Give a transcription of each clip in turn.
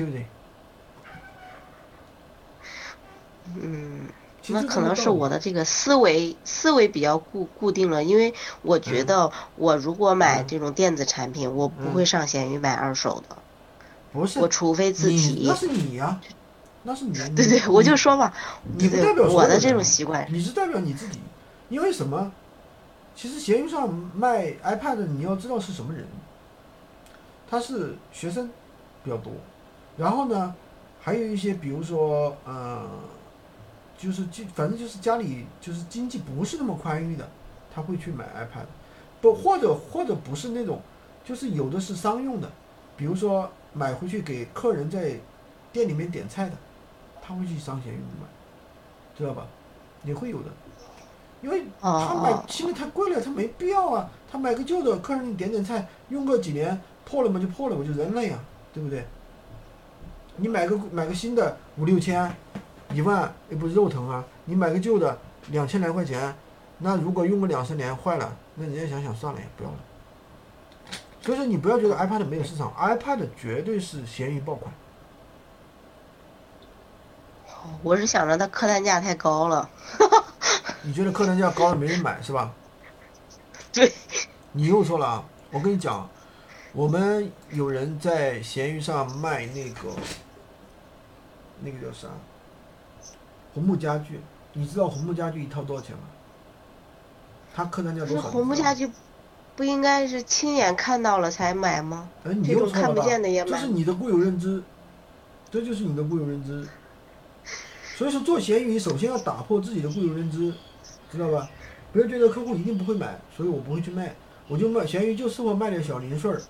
对不对？嗯，那可能是我的这个思维思维比较固固定了，因为我觉得我如果买嗯这种电子产品，我不会上闲鱼买二手的，不是我除非自你己那。是你呀、那是你。对对，我就说嘛，你不代表我的这种习惯。你是代表你自己，因为什么？其实闲鱼上卖 iPad，你要知道是什么人，他是学生比较多，然后呢，还有一些比如说呃，就是就反正就是家里就是经济不是那么宽裕的，他会去买 iPad，不或者或者不是那种，就是有的是商用的，比如说买回去给客人在店里面点菜的，他会去商闲鱼买，知道吧？也会有的，因为哦他买哦，新的太贵了，他没必要啊。他买个旧的，客人你点点菜，用个几年破了嘛就破了，我就扔了呀，对不对？你买个买个新的五六千，一万也不是肉疼啊。你买个旧的两千来块钱，那如果用个两三年坏了，那人家想想算了也，不要了。所以说你不要觉得 iPad 没有市场，iPad 绝对是咸鱼爆款。我是想着它客单价太高了。你觉得客单价高了没人买是吧？对，你又错了啊！我跟你讲，我们有人在闲鱼上卖那个那个叫啥红木家具，你知道红木家具一套多少钱吗？他客单价多少？红木家具，不应该是亲眼看到了才买吗？哎，你又看不？见的也买这是你的固有认知，这就是你的固有认知。所以说做闲鱼，首先要打破自己的固有认知，知道吧？不要觉得客户一定不会买，所以我不会去卖，我就卖闲鱼就适合卖点小零碎儿，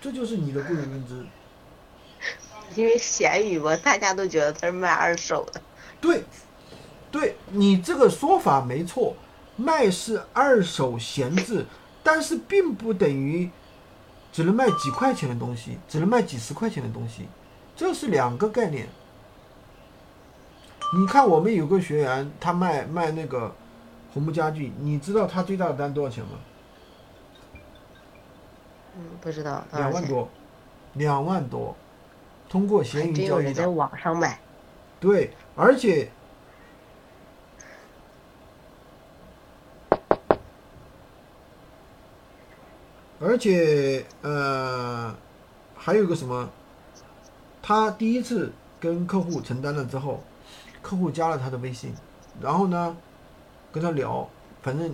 这就是你的固有认知。因为闲鱼嘛，大家都觉得它是卖二手的。对，对你这个说法没错，卖是二手闲置，但是并不等于只能卖几块钱的东西，只能卖几十块钱的东西，这是两个概念。你看，我们有个学员，他卖卖那个红木家具，你知道他最大的单多少钱吗？嗯，不知道。两万多，两万多，通过闲鱼交易真有人在的，网上买。对，而且而且呃，还有个什么，他第一次跟客户承担了之后，客户加了他的微信，然后呢，跟他聊，反正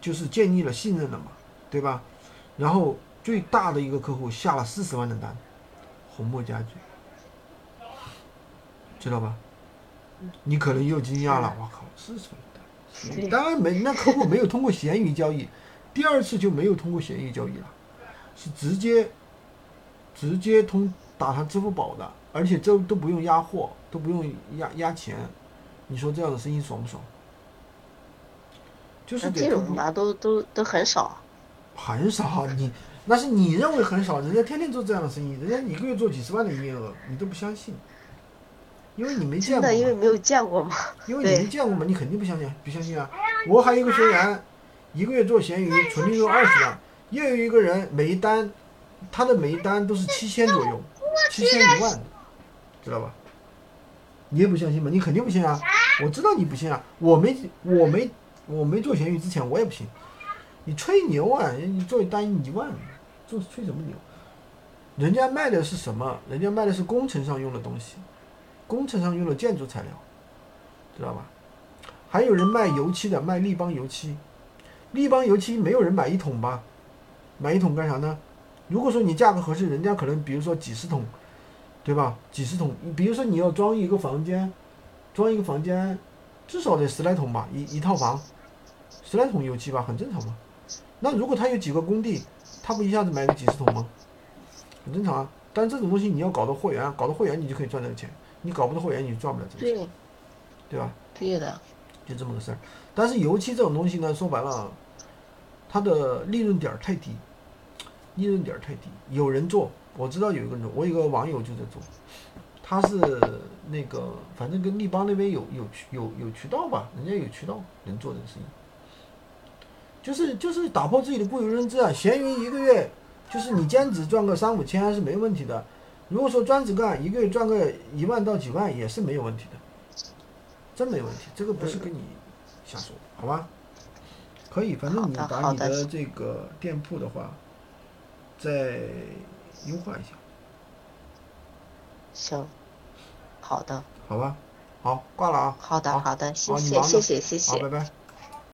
就是建立了信任了嘛，对吧？然后最大的一个客户下了四十万的单，红木家具，知道吧？你可能又惊讶了，我靠，四十万的单，当然没，那客户没有通过闲鱼交易，第二次就没有通过闲鱼交易了，是直接直接通打他支付宝的，而且这都不用压货，都不用压压钱，你说这样的生意爽不爽？就是这种吧，都都都很少。很少，你那是你认为很少，人家天天做这样的生意，人家一个月做几十万的营业额，你都不相信，因为你没见过，真的，因为没有见过嘛。因为你没见过嘛，你肯定不相信，不相信啊！我还有一个学员，一个月做闲鱼，纯利润二十万，又有一个人每一单，他的每一单都是七千左右，七千一万，知道吧？你也不相信吗？你肯定不信啊！我知道你不信啊！我没我没我没做闲鱼之前我也不信，你吹牛啊！你做一单一万，做吹什么牛？人家卖的是什么？人家卖的是工程上用的东西，工程上用的建筑材料。知道吧？还有人卖油漆的，卖立邦油漆。立邦油漆没有人买一桶吧？买一桶干啥呢？如果说你价格合适，人家可能比如说几十桶，对吧？几十桶，比如说你要装一个房间，装一个房间，至少得十来桶吧，一一套房，十来桶油漆吧，很正常嘛。那如果他有几个工地，他不一下子买个几十桶吗？很正常啊。但这种东西你要搞到货源，搞到货源你就可以赚这个钱，你搞不到货源你就赚不了这个钱。对，对吧？对的。就这么个事儿。但是油漆这种东西呢，说白了，它的利润点儿太低，利润点儿太低。有人做，我知道有一个人，我有个网友就在做，他是那个反正跟立邦那边有有渠有有渠道吧，人家有渠道能做这个生意。就是就是打破自己的固有认知啊！闲鱼一个月就是你兼职赚个三五千是没问题的。如果说专职干，一个月赚个一万到几万也是没有问题的，真没问题。这个不是跟你瞎说，好吧？可以，反正你把你的这个店铺的话，再优化一下。行，好的。好吧，好，挂了啊。好的，好的，谢谢，谢谢，谢谢。好，拜拜。